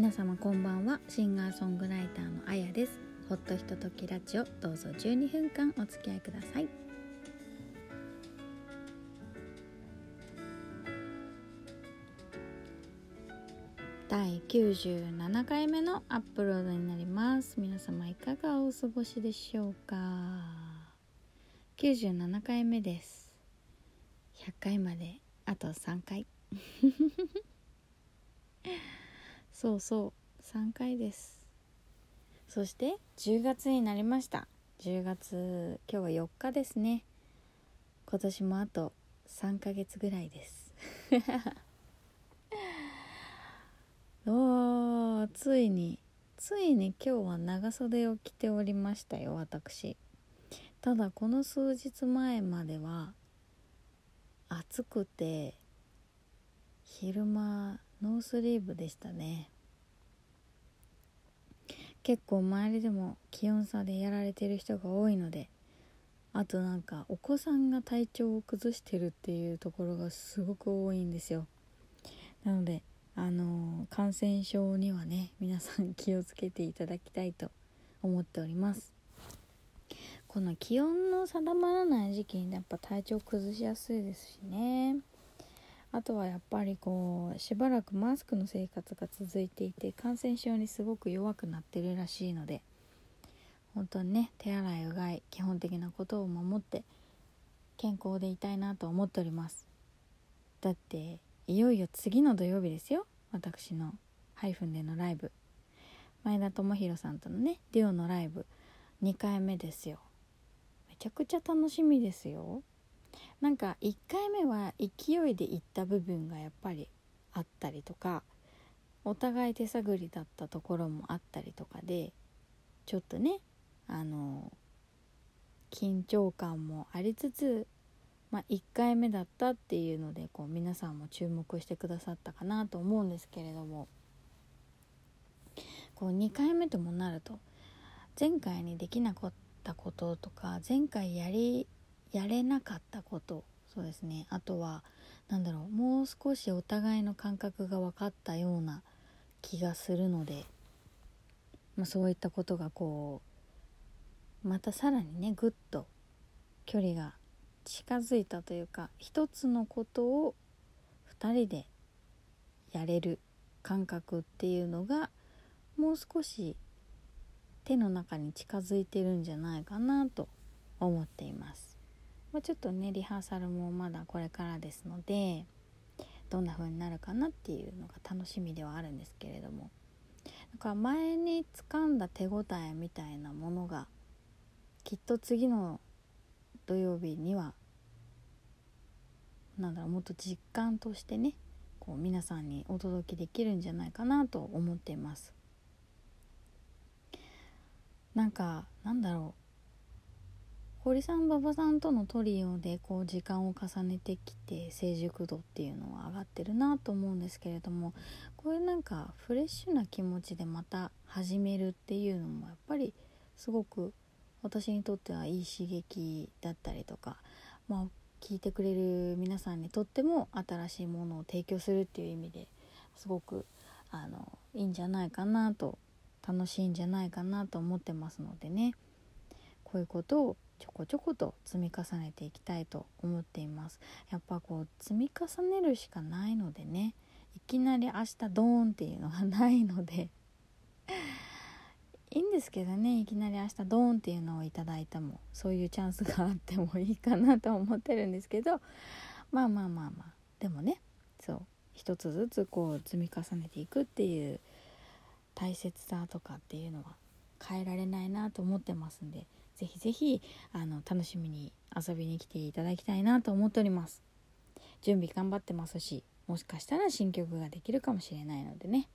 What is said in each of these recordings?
皆様こんばんは。シンガーソングライターのあやです。ほっとひとときラジオ。どうぞ12分間お付き合いください。第97回目のアップロードになります。皆様いかがお過ごしでしょうか。97回目です。100回まであと3回。そうそう。3回です。そして10月になりました。10月今日は4日ですね。今年もあと3ヶ月ぐらいです。おーついについに今日は長袖を着ておりましたよ私。ただこの数日前までは暑くて昼間ノースリーブでしたね。結構周りでも気温差でやられてる人が多いのであとなんかお子さんが体調を崩してるっていうところがすごく多いんですよ。なのであのー、感染症にはね皆さん気をつけていただきたいと思っております。この気温の定まらない時期にやっぱ体調崩しやすいですしね。あとはやっぱりこうしばらくマスクの生活が続いていて感染症にすごく弱くなってるらしいので本当にね手洗いうがい基本的なことを守って健康でいたいなと思っております。だっていよいよ次の土曜日ですよ。私のハイフンでのライブ。前田智弘さんとのねデュオのライブ。2回目ですよ。めちゃくちゃ楽しみですよ。なんか1回目は勢いで行った部分がやっぱりあったりとかお互い手探りだったところもあったりとかでちょっとねあの緊張感もありつつ、まあ、1回目だったっていうのでこう皆さんも注目してくださったかなと思うんですけれどもこう2回目ともなると前回にできなかったこととか前回やりやれなかったこと。そうですね。あとは何だろう。もう少しお互いの感覚が分かったような気がするので、まあ、そういったことがこうまたさらにねぐっと距離が近づいたというか一つのことを2人でやれる感覚っていうのがもう少し手の中に近づいてるんじゃないかなと思っています。まあ、ちょっとねリハーサルもまだこれからですのでどんな風になるかなっていうのが楽しみではあるんですけれども。だから前に掴んだ手応えみたいなものがきっと次の土曜日にはなんだろうもっと実感としてねこう皆さんにお届けできるんじゃないかなと思っています。なんかなんだろう。堀さん馬場さんとのトリオでこう時間を重ねてきて成熟度っていうのは上がってるなと思うんですけれどもこういうなんかフレッシュな気持ちでまた始めるっていうのもやっぱりすごく私にとってはいい刺激だったりとかまあ聞いてくれる皆さんにとっても新しいものを提供するっていう意味ですごくあのいいんじゃないかなと楽しいんじゃないかなと思ってますのでね。こういうことをちょこちょこと積み重ねていきたいと思っています。やっぱこう積み重ねるしかないのでね。いきなり明日ドーンっていうのがないので。いいんですけどね。いきなり明日ドーンっていうのをいただいてもそういうチャンスがあってもいいかなと思ってるんですけど。まあまあまあまあ。でもねそう。一つずつこう積み重ねていくっていう大切さとかっていうのは変えられないなと思ってますんで。ぜひぜひあの楽しみに遊びに来ていただきたいなと思っております。準備頑張ってますしもしかしたら新曲ができるかもしれないのでね。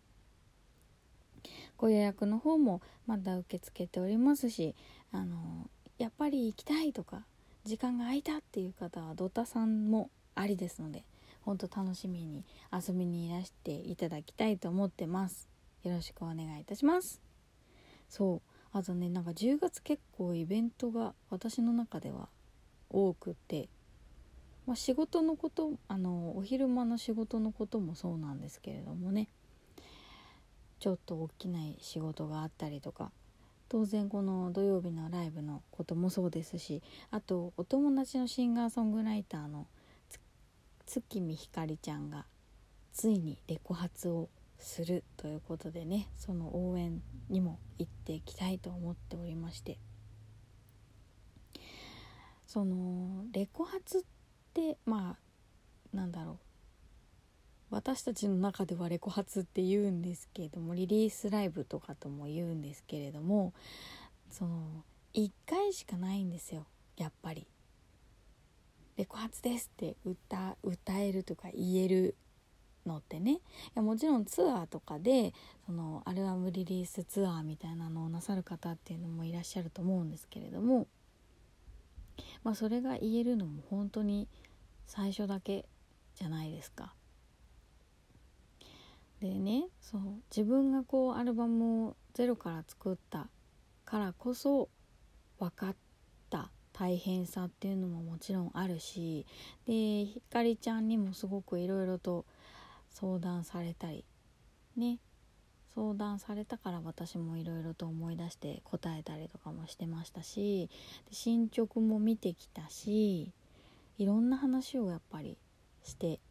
ご予約の方もまだ受け付けておりますしあのやっぱり行きたいとか時間が空いたっていう方はドタさんもありですので本当楽しみに遊びにいらしていただきたいと思ってます。よろしくお願いいたします。そう。あとねなんか10月結構イベントが私の中では多くて、まあ、仕事のことあのお昼間の仕事のこともそうなんですけれどもねちょっと大きな仕事があったりとか当然この土曜日のライブのこともそうですしあとお友達のシンガーソングライターの月見ひかりちゃんがついにレコ発をするということでねその応援にも行っていきたいと思っておりましてそのレコ発ってまあなんだろう私たちの中ではレコ発って言うんですけれどもリリースライブとかとも言うんですけれどもその1回しかないんですよやっぱり。レコ発ですって歌歌えるとか言えるのってねいやもちろんツアーとかでそのアルバムリリースツアーみたいなのをなさる方っていうのもいらっしゃると思うんですけれどもまあそれが言えるのも本当に最初だけじゃないですか。でねそう自分がこうアルバムをゼロから作ったからこそ分かった大変さっていうのももちろんあるしでひかりちゃんにもすごくいろいろと相談されたりね。相談されたから私もいろいろと思い出して答えたりとかもしてましたし進捗も見てきたしいろんな話をやっぱりして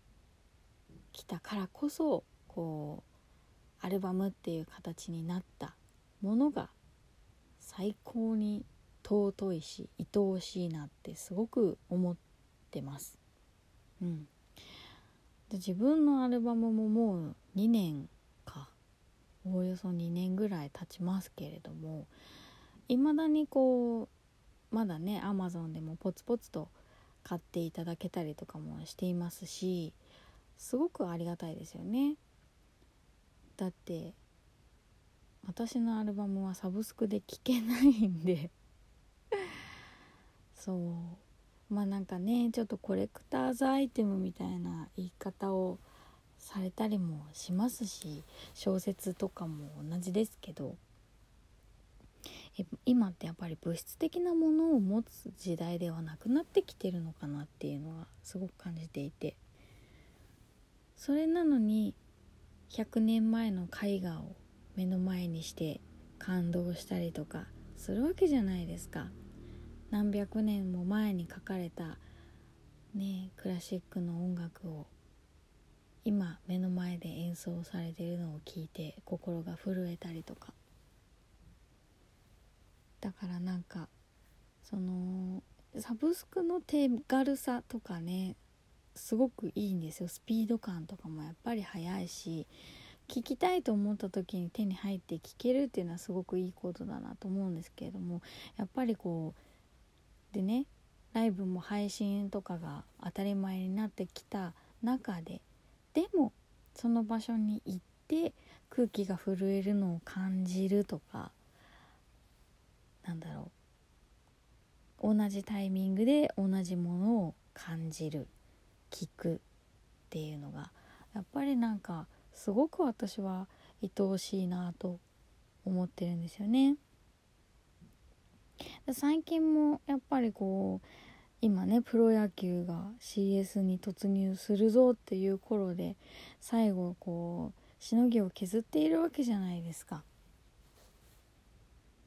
きたからこそこうアルバムっていう形になったものが最高に尊いし愛おしいなってすごく思ってます。うん、で自分のアルバムももう2年か。おおよそ2年ぐらい経ちますけれどもいまだにこうまだねアマゾンでもポツポツと買っていただけたりとかもしていますしすごくありがたいですよね。だって私のアルバムはサブスクで聴けないんで。そう。まあなんかねちょっとコレクターズアイテムみたいな言い方をされたりもしますし小説とかも同じですけど今ってやっぱり物質的なものを持つ時代ではなくなってきてるのかなっていうのはすごく感じていて。それなのに100年前の絵画を目の前にして感動したりとかするわけじゃないですか。何百年も前に書かれたねクラシックの音楽を今目の前で演奏されているのを聞いて心が震えたりとか。だからなんかそのサブスクの手軽さとかねすごくいいんですよ。スピード感とかもやっぱり速いし聞きたいと思った時に手に入って聞けるっていうのはすごくいいことだなと思うんですけれどもやっぱりこうでねライブも配信とかが当たり前になってきた中ででもその場所に行って空気が震えるのを感じるとかなんだろう同じタイミングで同じものを感じる聞くっていうのがやっぱりなんかすごく私は愛おしいなと思ってるんですよね。最近もやっぱりこう今ねプロ野球が CS に突入するぞっていう頃で最後こうしのぎを削っているわけじゃないですか。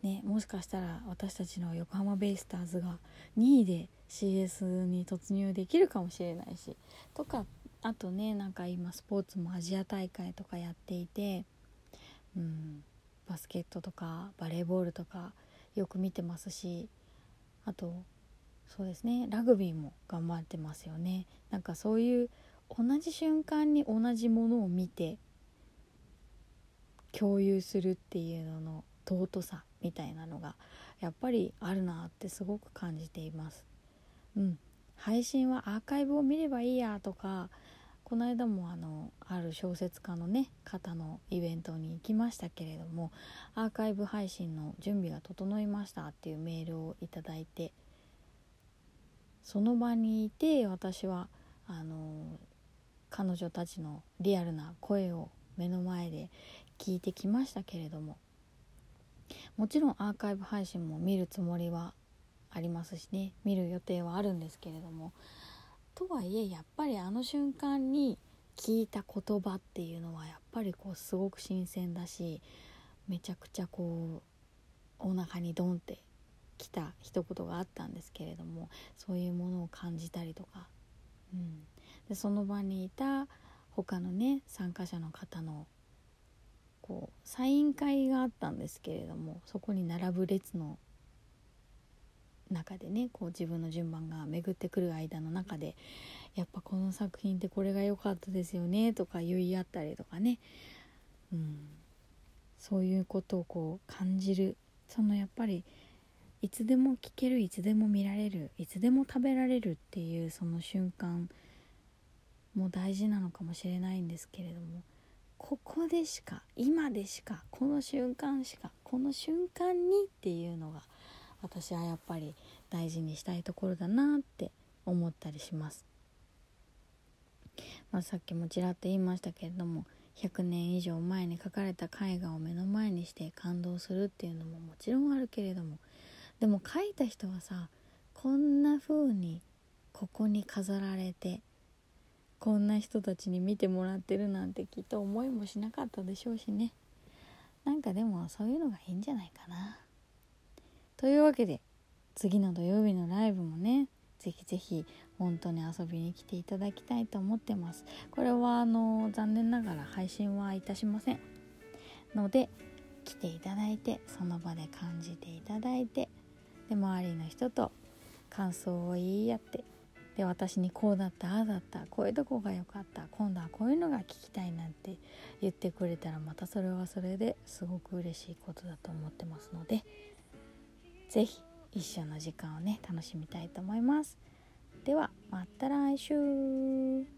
ね、もしかしたら私たちの横浜ベイスターズが2位で CS に突入できるかもしれないしとかあとねなんか今スポーツもアジア大会とかやっていて、うん、バスケットとかバレーボールとかよく見てますしあとそうですねラグビーも頑張ってますよねなんかそういう同じ瞬間に同じものを見て共有するっていうのの尊さみたいなのがやっぱりあるなってすごく感じています。うん、配信はアーカイブを見ればいいやとかこの間もあのある小説家のね方のイベントに行きましたけれどもアーカイブ配信の準備が整いましたっていうメールをいただいてその場にいて私はあの彼女たちのリアルな声を目の前で聞いてきましたけれどももちろんアーカイブ配信も見るつもりはありますしね見る予定はあるんですけれどもとはいえやっぱりあの瞬間に聞いた言葉っていうのはやっぱりこうすごく新鮮だしめちゃくちゃこうお腹にドンってきた一言があったんですけれどもそういうものを感じたりとか、うん、でその場にいた他のね参加者の方のこうサイン会があったんですけれどもそこに並ぶ列の中でねこう自分の順番が巡ってくる間の中でやっぱこの作品ってこれが良かったですよねとか言い合ったりとかね、うん、そういうことをこう感じる。そのやっぱりいつでも聞けるいつでも見られるいつでも食べられるっていうその瞬間も大事なのかもしれないんですけれどもここでしか今でしかこの瞬間しかこの瞬間にっていうのが私はやっぱり大事にしたいところだなって思ったりします。まあ、さっきもちらっと言いましたけれども100年以上前に描かれた絵画を目の前にして感動するっていうのももちろんあるけれどもでも描いた人はさこんな風にここに飾られてこんな人たちに見てもらってるなんてきっと思いもしなかったでしょうしねなんかでもそういうのがいいんじゃないかなというわけで次の土曜日のライブもねぜひぜひ本当に遊びに来ていただきたいと思ってます。これはあの残念ながら配信はいたしませんので来ていただいてその場で感じていただいてで周りの人と感想を言い合ってで私にこうだったああだったこういうとこが良かった今度はこういうのが聞きたいなんて言ってくれたらまたそれはそれですごく嬉しいことだと思ってますので是非一緒の時間をね楽しみたいと思います。ではまた来週。